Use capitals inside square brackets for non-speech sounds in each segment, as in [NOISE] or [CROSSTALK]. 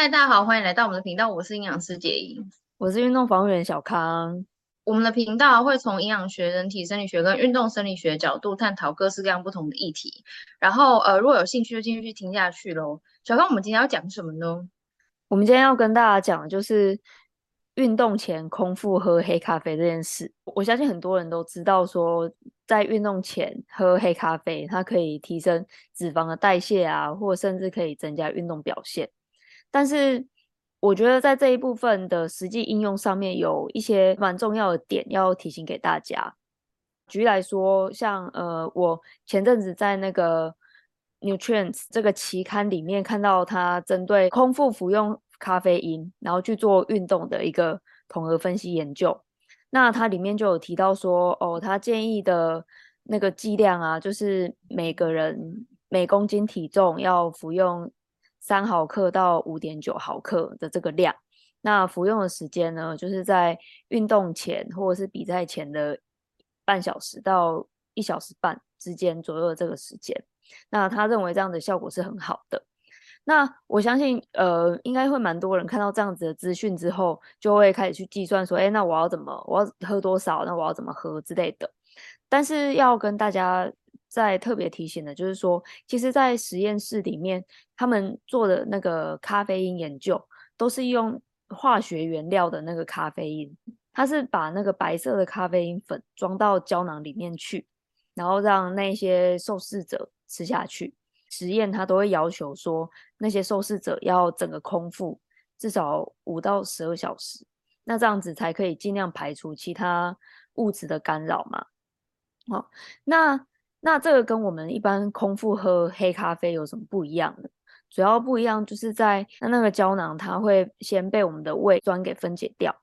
嗨，大家好，欢迎来到我们的频道。我是营养师杰英，我是运动防护员小康。我们的频道会从营养学、人体生理学跟运动生理学角度探讨各式各样不同的议题。然后，呃，如果有兴趣就继续听下去喽。小康，我们今天要讲什么呢？我们今天要跟大家讲的就是运动前空腹喝黑咖啡这件事。我相信很多人都知道，说在运动前喝黑咖啡，它可以提升脂肪的代谢啊，或甚至可以增加运动表现。但是，我觉得在这一部分的实际应用上面，有一些蛮重要的点要提醒给大家。举例来说，像呃，我前阵子在那个 Nutrients 这个期刊里面看到，他针对空腹服用咖啡因，然后去做运动的一个统合分析研究。那它里面就有提到说，哦，他建议的那个剂量啊，就是每个人每公斤体重要服用。三毫克到五点九毫克的这个量，那服用的时间呢，就是在运动前或者是比赛前的半小时到一小时半之间左右的这个时间。那他认为这样的效果是很好的。那我相信，呃，应该会蛮多人看到这样子的资讯之后，就会开始去计算说，哎，那我要怎么，我要喝多少？那我要怎么喝之类的。但是要跟大家。在特别提醒的，就是说，其实，在实验室里面，他们做的那个咖啡因研究，都是用化学原料的那个咖啡因，它是把那个白色的咖啡因粉装到胶囊里面去，然后让那些受试者吃下去。实验它都会要求说，那些受试者要整个空腹至少五到十二小时，那这样子才可以尽量排除其他物质的干扰嘛。好，那。那这个跟我们一般空腹喝黑咖啡有什么不一样呢？主要不一样就是在那那个胶囊，它会先被我们的胃酸给分解掉，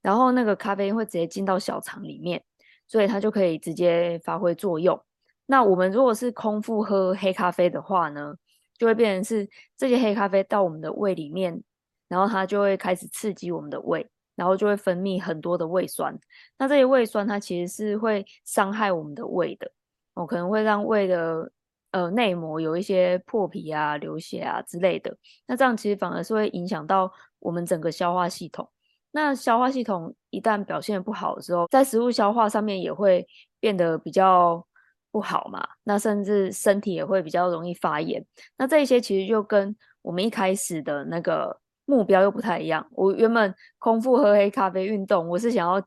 然后那个咖啡因会直接进到小肠里面，所以它就可以直接发挥作用。那我们如果是空腹喝黑咖啡的话呢，就会变成是这些黑咖啡到我们的胃里面，然后它就会开始刺激我们的胃，然后就会分泌很多的胃酸。那这些胃酸它其实是会伤害我们的胃的。我可能会让胃的呃内膜有一些破皮啊、流血啊之类的，那这样其实反而是会影响到我们整个消化系统。那消化系统一旦表现不好的时候，在食物消化上面也会变得比较不好嘛。那甚至身体也会比较容易发炎。那这些其实就跟我们一开始的那个目标又不太一样。我原本空腹喝黑咖啡运动，我是想要。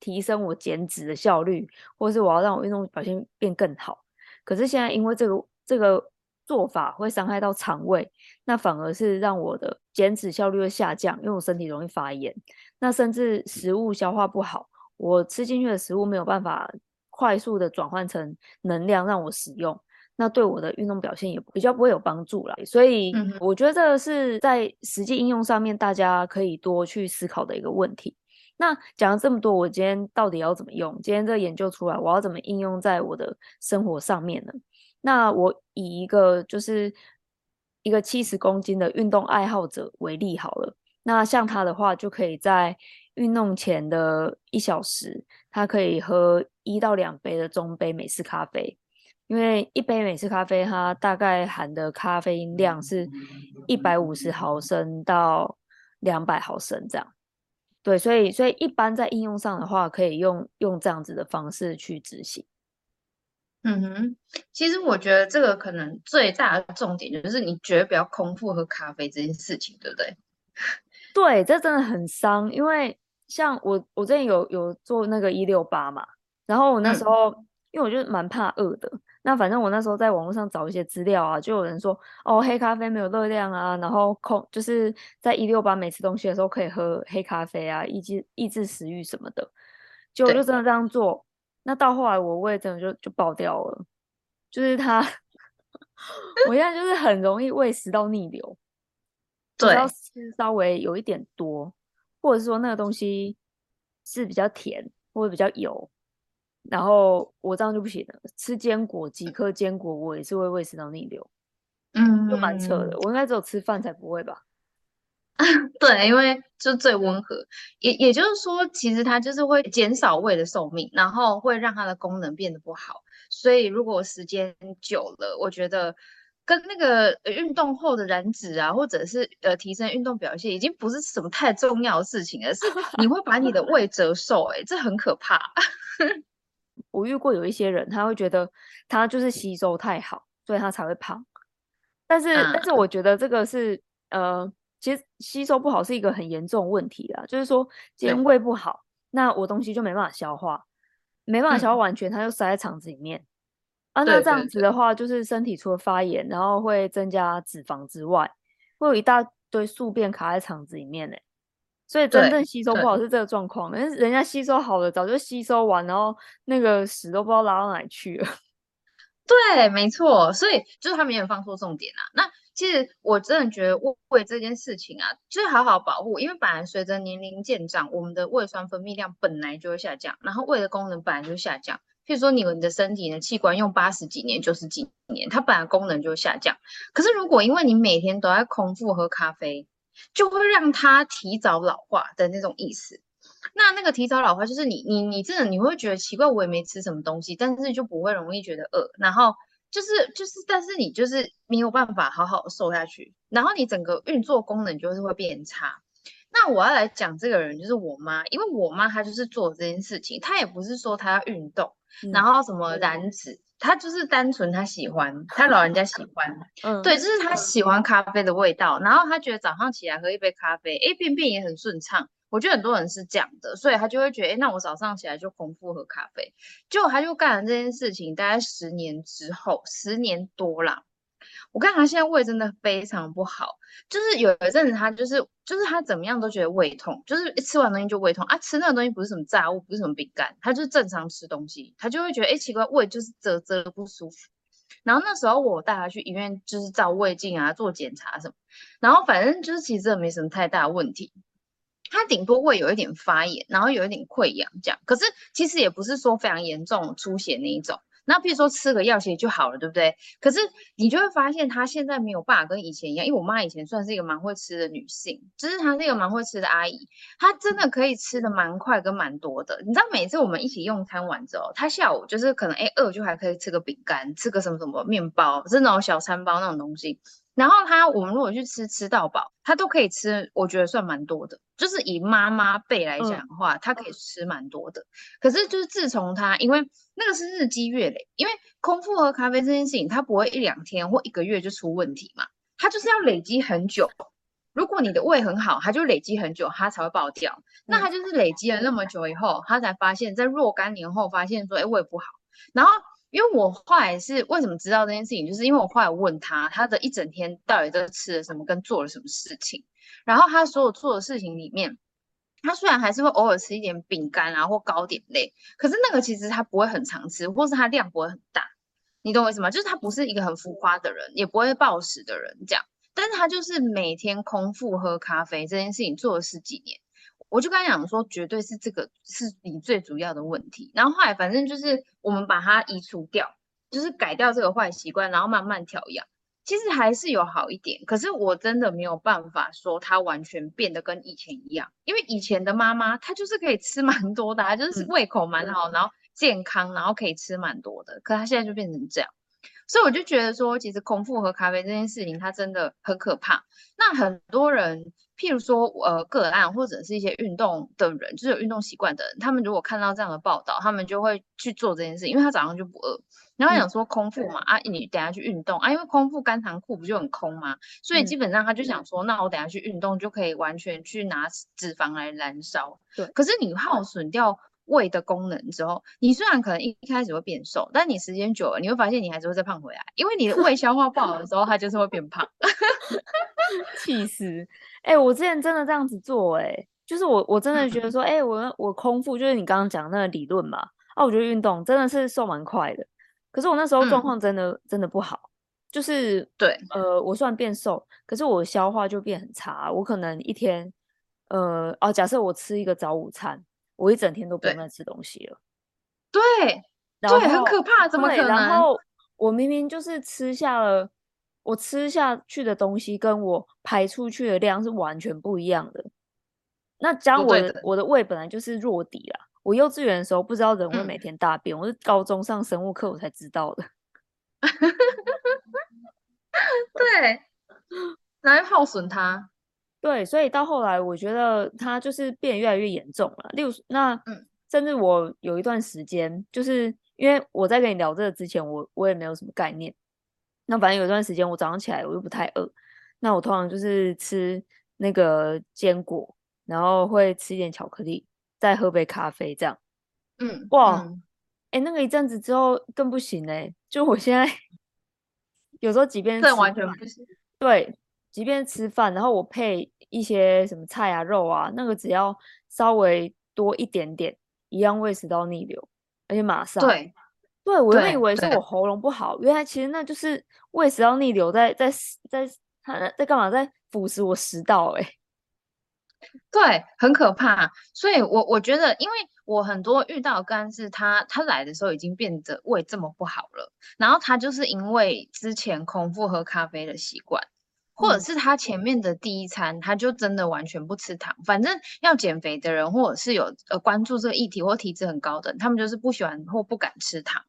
提升我减脂的效率，或是我要让我运动表现变更好。可是现在因为这个这个做法会伤害到肠胃，那反而是让我的减脂效率会下降，因为我身体容易发炎。那甚至食物消化不好，我吃进去的食物没有办法快速的转换成能量让我使用，那对我的运动表现也比较不会有帮助啦。所以我觉得这是在实际应用上面大家可以多去思考的一个问题。那讲了这么多，我今天到底要怎么用？今天这个研究出来，我要怎么应用在我的生活上面呢？那我以一个就是一个七十公斤的运动爱好者为例好了。那像他的话，就可以在运动前的一小时，他可以喝一到两杯的中杯美式咖啡，因为一杯美式咖啡它大概含的咖啡因量是一百五十毫升到两百毫升这样。对，所以所以一般在应用上的话，可以用用这样子的方式去执行。嗯哼，其实我觉得这个可能最大的重点就是你绝对不要空腹喝咖啡这件事情，对不对？[LAUGHS] 对，这真的很伤，因为像我我之前有有做那个一六八嘛，然后我那时候、嗯、因为我就蛮怕饿的。那反正我那时候在网络上找一些资料啊，就有人说哦，黑咖啡没有热量啊，然后空就是在一六八没吃东西的时候可以喝黑咖啡啊，抑制抑制食欲什么的，结果就真的这样做，那到后来我胃真的就就爆掉了，就是它，[LAUGHS] 我现在就是很容易胃食道逆流，对，要吃稍微有一点多，或者是说那个东西是比较甜或者比较油。然后我这样就不行了，吃坚果几颗坚果，我也是会胃食道逆流，嗯，就蛮扯的。我应该只有吃饭才不会吧？[LAUGHS] 对，因为就最温和，也也就是说，其实它就是会减少胃的寿命，然后会让它的功能变得不好。所以如果时间久了，我觉得跟那个运动后的燃脂啊，或者是呃提升运动表现，已经不是什么太重要的事情而，是你会把你的 [LAUGHS] 胃折寿，哎，这很可怕。我遇过有一些人，他会觉得他就是吸收太好，所以他才会胖。但是，嗯、但是我觉得这个是呃，其实吸收不好是一个很严重的问题啦。就是说，今天胃不好，那我东西就没办法消化，没办法消化完全，它就塞在肠子里面。啊，那这样子的话，就是身体除了发炎，然后会增加脂肪之外，会有一大堆宿便卡在肠子里面呢。所以真正吸收不好是这个状况，但是人家吸收好了，早就吸收完，然后那个屎都不知道拉到哪里去了。[LAUGHS] 对，没错，所以就是他们也放错重点啊。那其实我真的觉得胃这件事情啊，就是好好保护，因为本来随着年龄渐长，我们的胃酸分泌量本来就会下降，然后胃的功能本来就下降。譬如说，你们的身体的器官用八十几年、九十几年，它本来功能就会下降。可是如果因为你每天都在空腹喝咖啡，就会让它提早老化的那种意思。那那个提早老化，就是你你你真的你会觉得奇怪，我也没吃什么东西，但是就不会容易觉得饿。然后就是就是，但是你就是没有办法好好瘦下去，然后你整个运作功能就是会变差。那我要来讲这个人，就是我妈，因为我妈她就是做这件事情，她也不是说她要运动。然后什么燃脂，他就是单纯他喜欢，他老人家喜欢，[LAUGHS] 嗯，对，就是他喜欢咖啡的味道，然后他觉得早上起来喝一杯咖啡，哎，便便也很顺畅。我觉得很多人是这样的，所以他就会觉得，哎，那我早上起来就空腹喝咖啡，结果他就干了这件事情，大概十年之后，十年多啦。我看他现在胃真的非常不好，就是有一阵子他就是就是他怎么样都觉得胃痛，就是一吃完东西就胃痛啊，吃那个东西不是什么炸物，不是什么饼干，他就是正常吃东西，他就会觉得哎奇怪，胃就是啧啧不舒服。然后那时候我带他去医院，就是照胃镜啊，做检查什么，然后反正就是其实没什么太大问题，他顶多胃有一点发炎，然后有一点溃疡这样，可是其实也不是说非常严重出血那一种。那譬如说吃个药其实就好了，对不对？可是你就会发现她现在没有办法跟以前一样，因为我妈以前算是一个蛮会吃的女性，就是她是一个蛮会吃的阿姨，她真的可以吃的蛮快跟蛮多的。你知道每次我们一起用餐完之后，她下午就是可能哎饿就还可以吃个饼干，吃个什么什么面包，是那种小餐包那种东西。然后他，我们如果去吃吃到饱，他都可以吃，我觉得算蛮多的。就是以妈妈辈来讲的话，他、嗯、可以吃蛮多的。可是就是自从他，因为那个是日积月累，因为空腹喝咖啡这件事情，他不会一两天或一个月就出问题嘛，他就是要累积很久。如果你的胃很好，他就累积很久，他才会爆掉。那他就是累积了那么久以后，他才发现，在若干年后发现说，哎，胃不好，然后。因为我后来是为什么知道这件事情，就是因为我后来问他，他的一整天到底在吃了什么，跟做了什么事情。然后他所有做的事情里面，他虽然还是会偶尔吃一点饼干啊或糕点类，可是那个其实他不会很常吃，或是他量不会很大。你懂我意思吗？就是他不是一个很浮夸的人，也不会暴食的人这样，但是他就是每天空腹喝咖啡这件事情做了十几年。我就跟他讲说，绝对是这个是你最主要的问题。然后后来反正就是我们把它移除掉，就是改掉这个坏习惯，然后慢慢调养，其实还是有好一点。可是我真的没有办法说他完全变得跟以前一样，因为以前的妈妈她就是可以吃蛮多的，她就是胃口蛮好，然后健康，然后可以吃蛮多的。可她现在就变成这样，所以我就觉得说，其实空腹喝咖啡这件事情，它真的很可怕。那很多人。譬如说，呃，个案或者是一些运动的人，就是有运动习惯的人，他们如果看到这样的报道，他们就会去做这件事，因为他早上就不饿。然后想说空腹嘛，嗯、啊，你等下去运动啊，因为空腹肝糖库不就很空吗？所以基本上他就想说，嗯、那我等下去运动就可以完全去拿脂肪来燃烧。对。可是你耗损掉胃的功能之后，你虽然可能一开始会变瘦，但你时间久了，你会发现你还是会再胖回来，因为你的胃消化不好的时候，它就是会变胖。[LAUGHS] 气死！哎、欸，我之前真的这样子做、欸，哎，就是我我真的觉得说，哎、欸，我我空腹就是你刚刚讲的那个理论嘛，啊，我觉得运动真的是瘦蛮快的，可是我那时候状况真的、嗯、真的不好，就是对，呃，我虽然变瘦，可是我消化就变很差，我可能一天，呃，哦，假设我吃一个早午餐，我一整天都不用再吃东西了，对，对，很可怕，怎么可能？然后我明明就是吃下了。我吃下去的东西跟我排出去的量是完全不一样的。那讲我的，的我的胃本来就是弱底啦。我幼稚园的时候不知道人会每天大便，嗯、我是高中上生物课我才知道的。[LAUGHS] 对，来耗损它。[LAUGHS] 对，所以到后来，我觉得它就是变得越来越严重了。例如，那嗯，甚至我有一段时间，就是因为我在跟你聊这个之前，我我也没有什么概念。那反正有一段时间，我早上起来我又不太饿，那我通常就是吃那个坚果，然后会吃一点巧克力，再喝杯咖啡，这样。嗯，哇，哎、嗯，那个一阵子之后更不行嘞，就我现在 [LAUGHS] 有时候即便这完全不行，对。即便吃饭，然后我配一些什么菜啊、肉啊，那个只要稍微多一点点，一样胃食道逆流，而且马上。对，对我原本以为是我喉咙不好，原来其实那就是胃食道逆流在在在他在干嘛，在腐蚀我食道哎、欸。[LAUGHS] 对，很可怕。所以我我觉得，因为我很多遇到个案是他他来的时候已经变得胃这么不好了，然后他就是因为之前空腹喝咖啡的习惯。或者是他前面的第一餐，他就真的完全不吃糖。反正要减肥的人，或者是有呃关注这个议题或体质很高的人，他们就是不喜欢或不敢吃糖，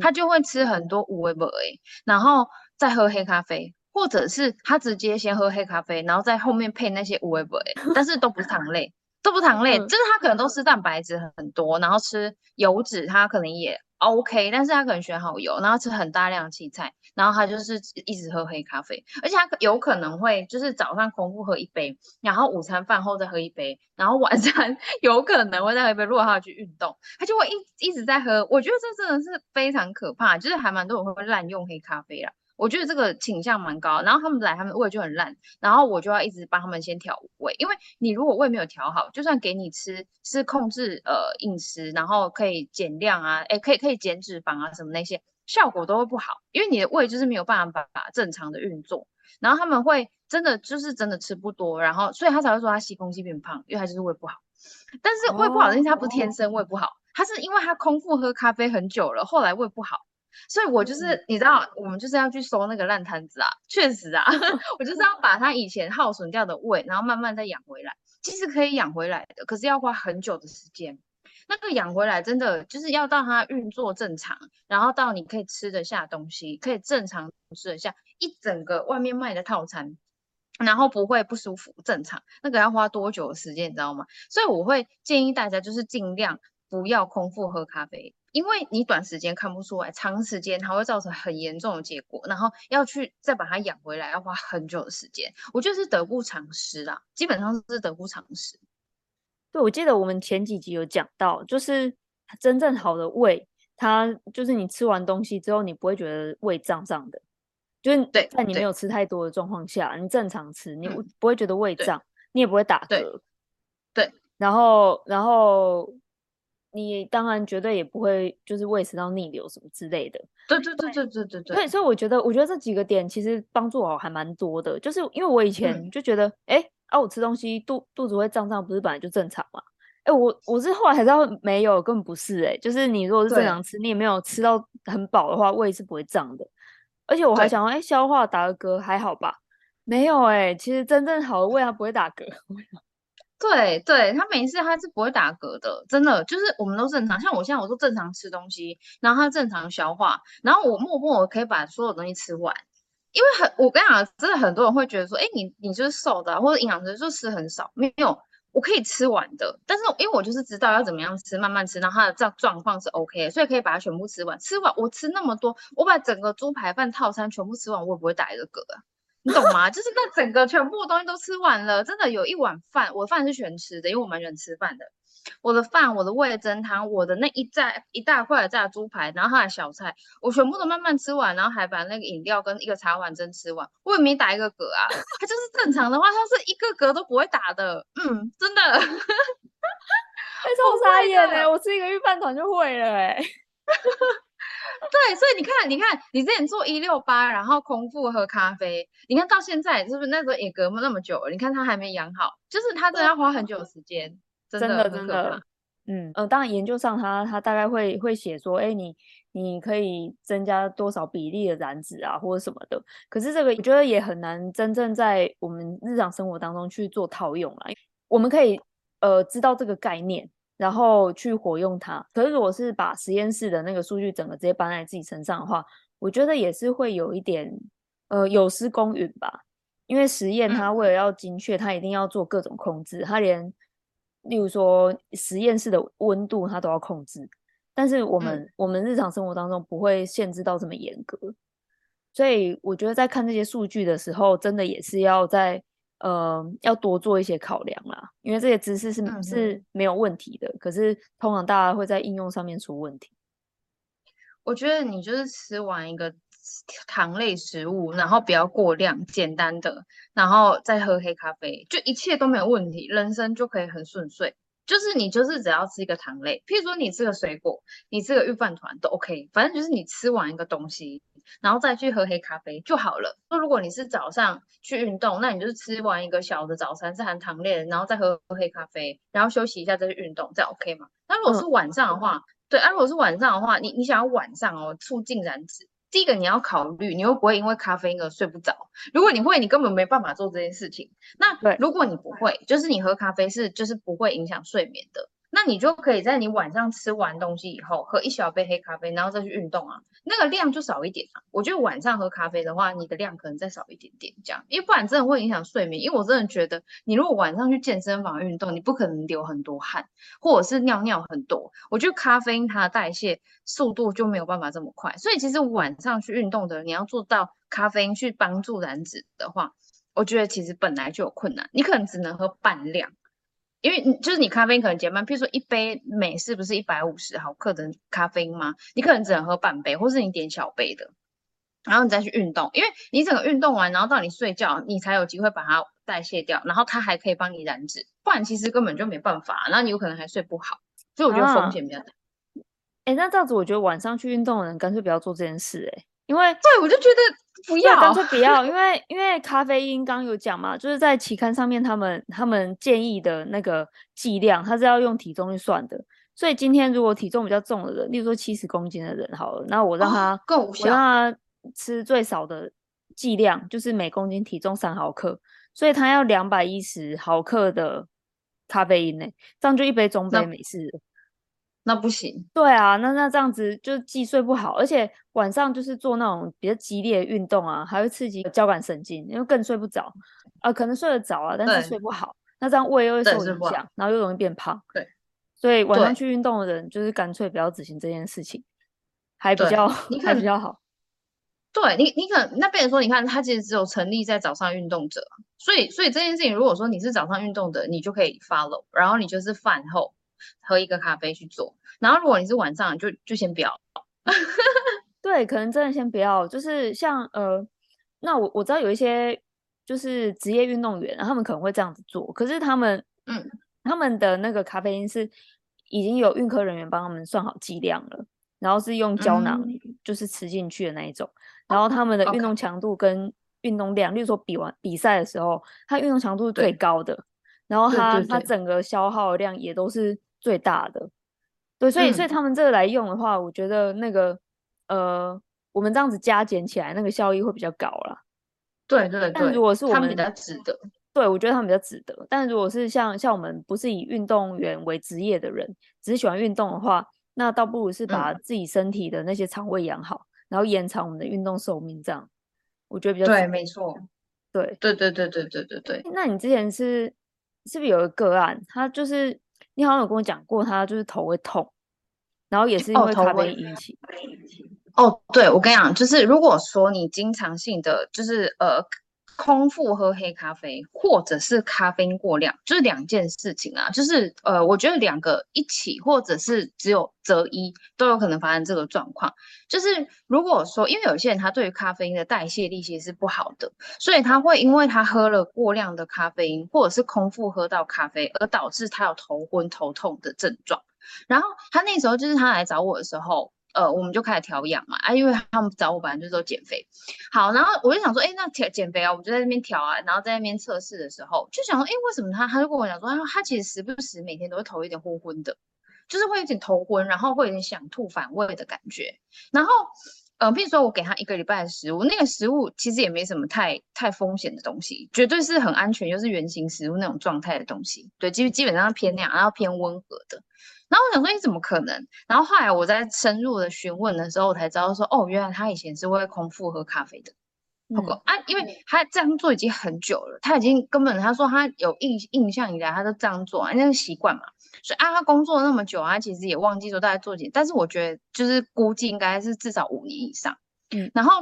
他就会吃很多无为不为，然后再喝黑咖啡，或者是他直接先喝黑咖啡，然后在后面配那些无为不为，但是都不是糖类，都不是糖类，[LAUGHS] 就是他可能都吃蛋白质很多，然后吃油脂，他可能也。OK，但是他可能选好油，然后吃很大量的青菜，然后他就是一直喝黑咖啡，而且他有可能会就是早上空腹喝一杯，然后午餐饭后再喝一杯，然后晚餐 [LAUGHS] 有可能会再喝一杯。如果他要去运动，他就会一一直在喝。我觉得这真的是非常可怕，就是还蛮多人会滥用黑咖啡啦。我觉得这个倾向蛮高，然后他们来，他们胃就很烂，然后我就要一直帮他们先调胃，因为你如果胃没有调好，就算给你吃是控制呃饮食，然后可以减量啊，诶可以可以减脂肪啊什么那些，效果都会不好，因为你的胃就是没有办法正常的运作，然后他们会真的就是真的吃不多，然后所以他才会说他吸空气变胖，因为他就是胃不好，但是胃不好的因为他不是天生胃不好，他是因为他空腹喝咖啡很久了，后来胃不好。所以我就是、嗯、你知道，我们就是要去收那个烂摊子啊！确实啊，[LAUGHS] 我就是要把它以前耗损掉的胃，然后慢慢再养回来。其实可以养回来的，可是要花很久的时间。那个养回来真的就是要到它运作正常，然后到你可以吃得下东西，可以正常吃得下一整个外面卖的套餐，然后不会不舒服，正常。那个要花多久的时间，你知道吗？所以我会建议大家就是尽量不要空腹喝咖啡。因为你短时间看不出来，长时间它会造成很严重的结果，然后要去再把它养回来，要花很久的时间。我觉得是得不偿失啦，基本上是得不偿失。对，我记得我们前几集有讲到，就是真正好的胃，它就是你吃完东西之后，你不会觉得胃胀胀的，就是在你没有吃太多的状况下，你正常吃，你不会觉得胃胀，你也不会打嗝。对，对，然后，然后。你当然绝对也不会就是胃食道逆流什么之类的。对对对对对对对。对，所以我觉得，我觉得这几个点其实帮助我还蛮多的。就是因为我以前就觉得，哎、嗯，啊，我吃东西肚肚子会胀胀，不是本来就正常嘛？哎，我我是后来才知道没有，根本不是。哎，就是你如果是正常吃，你也没有吃到很饱的话，胃是不会胀的。而且我还想说，哎，消化打个嗝还好吧？没有哎，其实真正好的胃它不会打嗝。[LAUGHS] 对对，他每次他是不会打嗝的，真的就是我们都正常。像我现在我都正常吃东西，然后他正常消化，然后我默默我可以把所有东西吃完。因为很我跟你讲，真的很多人会觉得说，哎，你你就是瘦的，或者营养师就吃很少，没有，我可以吃完的。但是因为我就是知道要怎么样吃，慢慢吃，然后他的状状况是 OK，所以可以把它全部吃完。吃完我吃那么多，我把整个猪排饭套餐全部吃完，我也不会打一个嗝啊。你懂吗？就是那整个全部东西都吃完了，真的有一碗饭，我饭是全吃的，因为我蛮喜欢吃饭的。我的饭，我的味增汤，我的那一炸一大块的炸猪排，然后还有小菜，我全部都慢慢吃完，然后还把那个饮料跟一个茶碗蒸吃完，我也没打一个嗝啊。它就是正常的话，它是一个嗝都不会打的。嗯，真的。[LAUGHS] 太超傻眼嘞！我吃一个预饭团就会了哎、欸。[LAUGHS] 对，所以你看，你看，你之前做一六八，然后空腹喝咖啡，你看到现在是不是那时候也隔了那么久了？你看他还没养好，就是他真的要花很久的时间，真的真的，嗯嗯、呃，当然研究上他他大概会会写说，哎，你你可以增加多少比例的燃脂啊，或者什么的。可是这个我觉得也很难真正在我们日常生活当中去做套用啊。我们可以呃知道这个概念。然后去活用它。可是如果是把实验室的那个数据整个直接搬在自己身上的话，我觉得也是会有一点呃有失公允吧。因为实验它为了要精确，它一定要做各种控制，它连例如说实验室的温度它都要控制。但是我们、嗯、我们日常生活当中不会限制到这么严格，所以我觉得在看这些数据的时候，真的也是要在呃要多做一些考量啦。因为这些知识是、嗯、是没有问题的，可是通常大家会在应用上面出问题。我觉得你就是吃完一个糖类食物，然后不要过量，简单的，然后再喝黑咖啡，就一切都没有问题，人生就可以很顺遂。就是你就是只要吃一个糖类，譬如说你吃个水果，你吃个御饭团都 OK，反正就是你吃完一个东西，然后再去喝黑咖啡就好了。那如果你是早上去运动，那你就是吃完一个小的早餐是含糖类的，然后再喝黑咖啡，然后休息一下再去运动，这样 OK 吗？那如果是晚上的话，嗯、对，啊，如果是晚上的话，你你想要晚上哦促进燃脂。第一个你要考虑，你又不会因为咖啡因而睡不着。如果你会，你根本没办法做这件事情。那如果你不会，就是你喝咖啡是就是不会影响睡眠的。那你就可以在你晚上吃完东西以后，喝一小杯黑咖啡，然后再去运动啊，那个量就少一点啊。我觉得晚上喝咖啡的话，你的量可能再少一点点，这样，因为不然真的会影响睡眠。因为我真的觉得，你如果晚上去健身房运动，你不可能流很多汗，或者是尿尿很多。我觉得咖啡因它的代谢速度就没有办法这么快，所以其实晚上去运动的，你要做到咖啡因去帮助燃脂的话，我觉得其实本来就有困难，你可能只能喝半量。因为你就是你咖啡因可能减半，譬如说一杯美式不是一百五十毫克的咖啡因吗？你可能只能喝半杯，或是你点小杯的，然后你再去运动，因为你整个运动完，然后到你睡觉，你才有机会把它代谢掉，然后它还可以帮你燃脂，不然其实根本就没办法，然后你有可能还睡不好，所以我觉得风险比较大。哎、啊，那这样子我觉得晚上去运动的人干脆不要做这件事、欸，哎。因为对，我就觉得不要，干脆不要，因为因为咖啡因刚有讲嘛，就是在期刊上面他们他们建议的那个剂量，它是要用体重去算的。所以今天如果体重比较重的人，例如说七十公斤的人好了，那我让他够、哦，我让他吃最少的剂量，就是每公斤体重三毫克，所以他要两百一十毫克的咖啡因呢，这样就一杯中杯美式。那不行，对啊，那那这样子就既睡不好，而且晚上就是做那种比较激烈的运动啊，还会刺激交感神经，因为更睡不着啊，可能睡得着啊，但是睡不好，那这样胃又会受影响，然后又容易变胖。对，所以晚上去运动的人就是干脆不要执行这件事情，还比较还比较好。对你，你可能那边说，你看他其实只有成立在早上运动者，所以所以这件事情，如果说你是早上运动的，你就可以 follow，然后你就是饭后。喝一个咖啡去做，然后如果你是晚上，就就先不要。[LAUGHS] 对，可能真的先不要。就是像呃，那我我知道有一些就是职业运动员，他们可能会这样子做，可是他们嗯，他们的那个咖啡因是已经有运科人员帮他们算好剂量了，然后是用胶囊就是吃进去的那一种，嗯、然后他们的运动强度跟运动量，例如说比完比赛的时候，他运动强度是最高的，然后他他整个消耗的量也都是。最大的，对，所以、嗯、所以他们这个来用的话，我觉得那个呃，我们这样子加减起来，那个效益会比较高啦。对对对，但如果是我们，们比较值得，对，我觉得他们比较值得。但如果是像像我们不是以运动员为职业的人，只是喜欢运动的话，那倒不如是把自己身体的那些肠胃养好、嗯，然后延长我们的运动寿命，这样我觉得比较对，没错，对对对对对对对对。那你之前是是不是有一个个案，他就是？你好像有跟我讲过，他就是头会痛，然后也是因为咖啡因引起。哦，哦对，我跟你讲，就是如果说你经常性的就是呃空腹喝黑咖啡，或者是咖啡因过量，就是两件事情啊。就是呃，我觉得两个一起，或者是只有择一，都有可能发生这个状况。就是如果说，因为有些人他对于咖啡因的代谢力其实是不好的，所以他会因为他喝了过量的咖啡因，或者是空腹喝到咖啡，而导致他有头昏头痛的症状。然后他那时候就是他来找我的时候。呃，我们就开始调养嘛，啊，因为他们找我本来就是说减肥，好，然后我就想说，哎，那调减肥啊，我们就在那边调啊，然后在那边测试的时候，就想说，哎，为什么他他就跟我讲说，他他其实时不时每天都会头有点昏昏的，就是会有点头昏，然后会有点想吐反胃的感觉，然后，呃，比如说我给他一个礼拜的食物，那个食物其实也没什么太太风险的东西，绝对是很安全，又是原型食物那种状态的东西，对，基基本上偏那样，然后偏温和的。然后我想说，你怎么可能？然后后来我在深入的询问的时候，我才知道说，哦，原来他以前是会空腹喝咖啡的。不过、嗯、啊，因为他这样做已经很久了，他已经根本他说他有印印象以来他都这样做，那个习惯嘛。所以啊，他工作了那么久啊，其实也忘记说大概做几，但是我觉得就是估计应该是至少五年以上。嗯，然后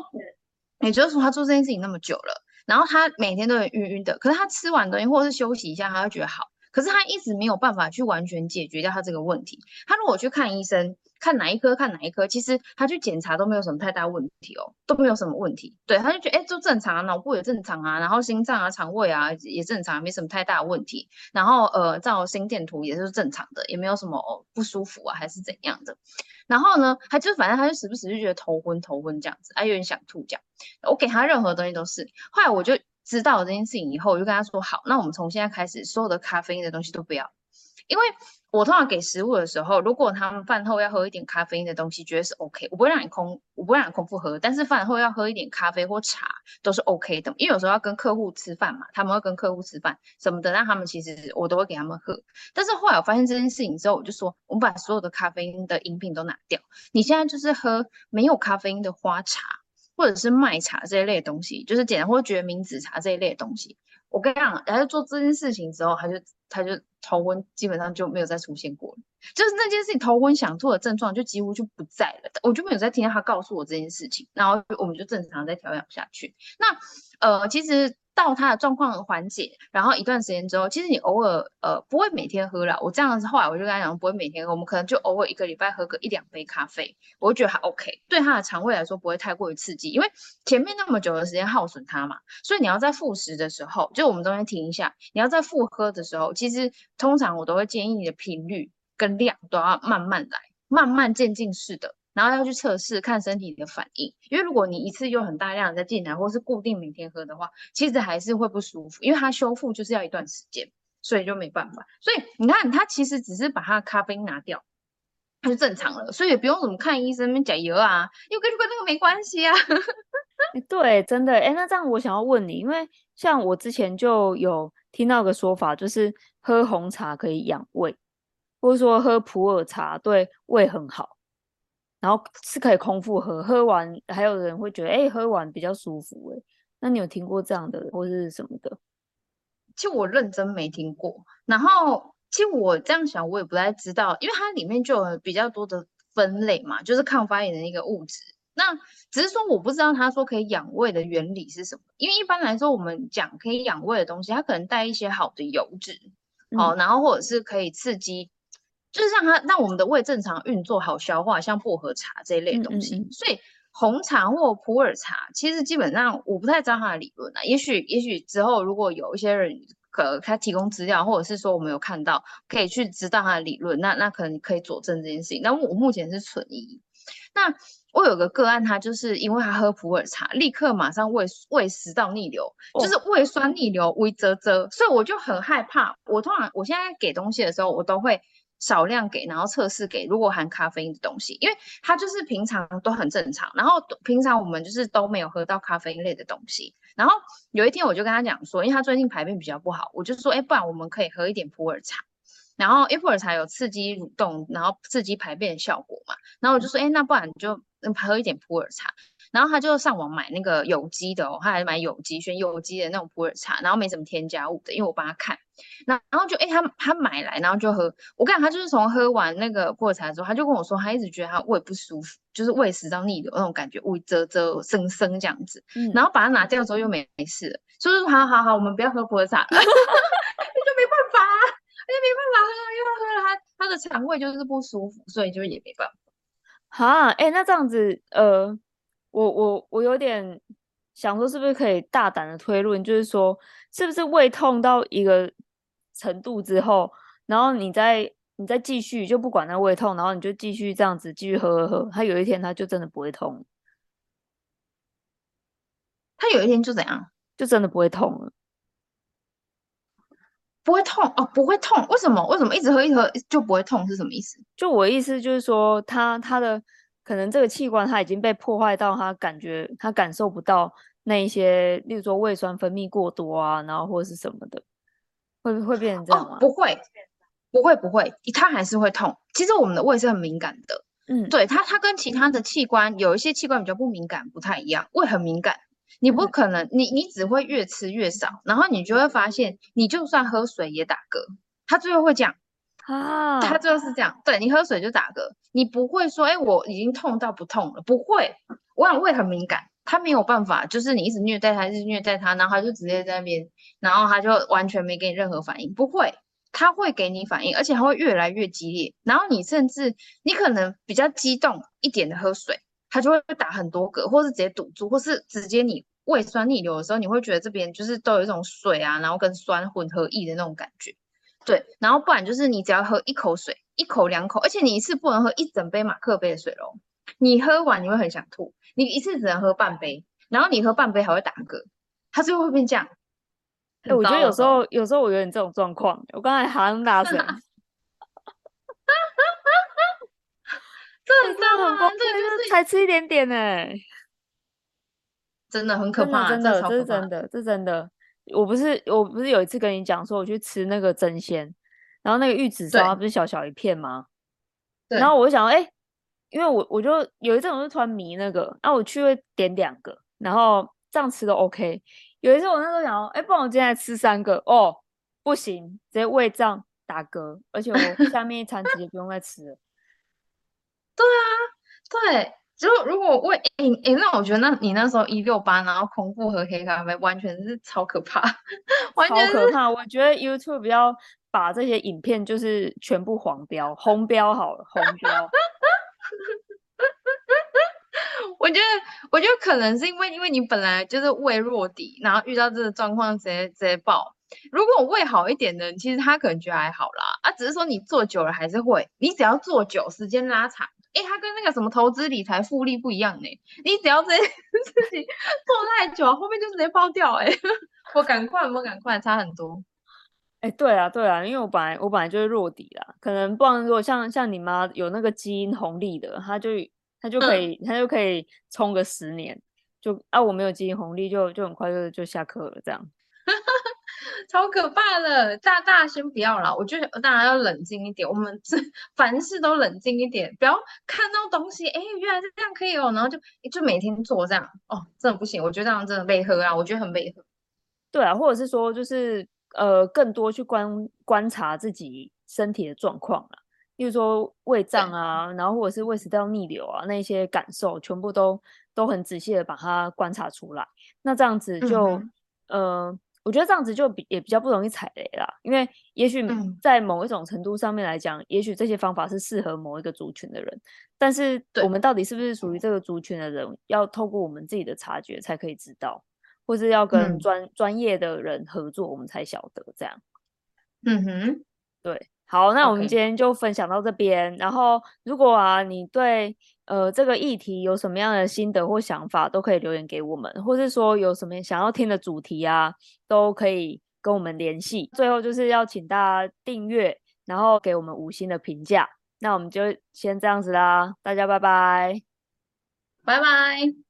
也就是说他做这件事情那么久了，然后他每天都很晕晕的，可是他吃完东西或者是休息一下，他会觉得好。可是他一直没有办法去完全解决掉他这个问题。他如果去看医生，看哪一科看哪一科，其实他去检查都没有什么太大问题哦，都没有什么问题。对，他就觉得哎，都正常啊，脑部也正常啊，然后心脏啊、肠胃啊也正常，没什么太大问题。然后呃，照心电图也是正常的，也没有什么不舒服啊，还是怎样的。然后呢，他就反正他就时不时就觉得头昏头昏这样子，哎，有点想吐这样。我给他任何东西都是。后来我就。知道这件事情以后，我就跟他说好，那我们从现在开始，所有的咖啡因的东西都不要。因为我通常给食物的时候，如果他们饭后要喝一点咖啡因的东西，觉得是 OK，我不会让你空，我不会让你空腹喝。但是饭后要喝一点咖啡或茶都是 OK 的，因为有时候要跟客户吃饭嘛，他们会跟客户吃饭什么的，那他们其实我都会给他们喝。但是后来我发现这件事情之后，我就说，我们把所有的咖啡因的饮品都拿掉，你现在就是喝没有咖啡因的花茶。或者是卖茶这一类的东西，就是简单或者决明子茶这一类的东西。我跟你讲，然后做这件事情之后，他就他就头昏，基本上就没有再出现过了。就是那件事情头昏想做的症状就几乎就不在了，我就没有再听到他告诉我这件事情，然后我们就正常再调养下去。那呃，其实。到他的状况缓解，然后一段时间之后，其实你偶尔呃不会每天喝了。我这样子后来我就跟他讲，不会每天喝，我们可能就偶尔一个礼拜喝个一两杯咖啡，我就觉得还 OK，对他的肠胃来说不会太过于刺激，因为前面那么久的时间耗损他嘛，所以你要在复食的时候，就我们中间停一下，你要在复喝的时候，其实通常我都会建议你的频率跟量都要慢慢来，慢慢渐进式的。然后要去测试看身体的反应，因为如果你一次又很大量的再进来，或是固定每天喝的话，其实还是会不舒服，因为它修复就是要一段时间，所以就没办法。所以你看，它其实只是把它的咖啡拿掉，它就正常了，所以也不用怎么看医生加油啊，因为跟跟那个没关系啊。[LAUGHS] 对，真的，哎，那这样我想要问你，因为像我之前就有听到个说法，就是喝红茶可以养胃，或者说喝普洱茶对胃很好。然后是可以空腹喝，喝完还有人会觉得，哎、欸，喝完比较舒服，哎，那你有听过这样的或是什么的？其实我认真没听过。然后，其实我这样想，我也不太知道，因为它里面就有比较多的分类嘛，就是抗发炎的一个物质。那只是说，我不知道他说可以养胃的原理是什么。因为一般来说，我们讲可以养胃的东西，它可能带一些好的油脂，哦、嗯，然后或者是可以刺激。就是让它让我们的胃正常运作好消化，像薄荷茶这一类东西。嗯嗯嗯。所以红茶或普洱茶，其实基本上我不太知道它的理论啊。也许也许之后如果有一些人可他提供资料，或者是说我们有看到可以去知道它的理论，那那可能可以佐证这件事情。那我目前是存疑。那我有个个案，他就是因为他喝普洱茶，立刻马上胃胃食道逆流，哦，就是胃酸逆流，胃啧啧。所以我就很害怕。我通常我现在给东西的时候，我都会。少量给，然后测试给，如果含咖啡因的东西，因为它就是平常都很正常，然后平常我们就是都没有喝到咖啡因类的东西。然后有一天我就跟他讲说，因为他最近排便比较不好，我就说，哎，不然我们可以喝一点普洱茶，然后普洱茶有刺激蠕动，然后刺激排便的效果嘛，然后我就说，哎，那不然你就喝一点普洱茶。然后他就上网买那个有机的哦，他还买有机选有机的那种普洱茶，然后没什么添加物的，因为我帮他看，然后就哎他他买来，然后就喝，我跟你讲他就是从喝完那个普洱茶之后，他就跟我说他一直觉得他胃不舒服，就是胃食道逆流那种感觉，胃啧啧生生这样子，嗯，然后把它拿掉之后又没没事了，所以说好好好，我们不要喝普洱茶，[LAUGHS] 那就没办法，那就没办法喝，因为喝了他他的肠胃就是不舒服，所以就也没办法。哈，哎那这样子呃。我我我有点想说，是不是可以大胆的推论，就是说，是不是胃痛到一个程度之后，然后你再你再继续，就不管那胃痛，然后你就继续这样子继续喝喝喝，他有一天他就真的不会痛，他有一天就怎样，就真的不会痛了，不会痛哦，不会痛，为什么？为什么一直喝一直喝就不会痛？是什么意思？就我意思就是说，他他的。可能这个器官它已经被破坏到，它感觉它感受不到那一些，例如说胃酸分泌过多啊，然后或者是什么的，会会变成这样吗？哦，不会，不会，不会，它还是会痛。其实我们的胃是很敏感的，嗯，对它，它跟其他的器官有一些器官比较不敏感，不太一样。胃很敏感，你不可能，你你只会越吃越少，然后你就会发现，你就算喝水也打嗝，他最后会这样啊，他就是这样，对，你喝水就打嗝，你不会说，哎，我已经痛到不痛了，不会，我想胃很敏感，他没有办法，就是你一直虐待他，一直虐待他，然后他就直接在那边，然后他就完全没给你任何反应，不会。他会给你反应，而且他会越来越激烈。然后你甚至你可能比较激动一点的喝水，他就会打很多嗝，或是直接堵住，或是直接你胃酸逆流的时候，你会觉得这边就是都有一种水啊，然后跟酸混合液的那种感觉。对，然后不然就是你只要喝一口水，一口两口，而且你一次不能喝一整杯马克杯的水喽。你喝完你会很想吐，你一次只能喝半杯，然后你喝半杯还会打嗝，它最后会变这样。哎、欸，我觉得有时候，有时候我有点这种状况。我刚才喊那么大声，[LAUGHS] [LAUGHS] 哈哈哈哈哈！这很大吗？这就是才吃一点点呢，真的很可怕，真的，这是真的，这真的。我不是，我不是有一次跟你讲说，我去吃那个蒸鲜，然后那个玉子烧不是小小一片吗？对。然后我就想说，哎、欸，因为我我就有一阵我就突然迷那个，那我去会点两个，然后这样吃都 OK。有一次我那时候想说，哎、欸，不然我今天来吃三个哦，不行，直接胃胀打嗝，而且我下面一餐直接不用再吃了。[LAUGHS] 对啊，对，就如果胃，哎、欸、哎、欸，那我觉得那你那时候一六八，然后空腹喝黑咖啡，完全是超可怕，[LAUGHS] 完全超可怕。我觉得 YouTube 要把这些影片就是全部黄标、红标好了，红标。[LAUGHS] 我觉得，我觉得可能是因为，因为你本来就是胃弱底，然后遇到这个状况直接直接爆。如果我胃好一点的，其实他可能觉得还好啦，啊，只是说你做久了还是会。你只要做久，时间拉长，哎，它跟那个什么投资理财复利不一样呢。你只要这件事情做太久，后面就直接爆掉，哎，[LAUGHS] 我赶快，我赶快，差很多。哎，对啊，对啊，因为我本来我本来就是弱底啦，可能不然如果像像你妈有那个基因红利的，他就。他就可以，嗯、他就可以冲个十年，就啊，我没有基因红利，就就很快就就下课了，这样，[LAUGHS] 超可怕的。大大先不要了，我觉得大家要冷静一点，我们这凡事都冷静一点，不要看到东西，哎，原来是这样可以哦，然后就就每天做这样，哦，真的不行，我觉得这样真的违和啊，我觉得很违和。对啊，或者是说，就是呃，更多去观观察自己身体的状况了。例如说胃胀啊，然后或者是胃食道逆流啊，那些感受全部都都很仔细的把它观察出来。那这样子就，嗯、呃，我觉得这样子就比也比较不容易踩雷啦。因为也许在某一种程度上面来讲，嗯、也许这些方法是适合某一个族群的人，但是我们到底是不是属于这个族群的人，要透过我们自己的察觉才可以知道，或是要跟专专、嗯、业的人合作，我们才晓得这样。嗯哼，对。好，那我们今天就分享到这边。然后，如果啊，你对呃这个议题有什么样的心得或想法，都可以留言给我们，或是说有什么想要听的主题啊，都可以跟我们联系。最后就是要请大家订阅，然后给我们五星的评价。那我们就先这样子啦，大家拜拜，拜拜。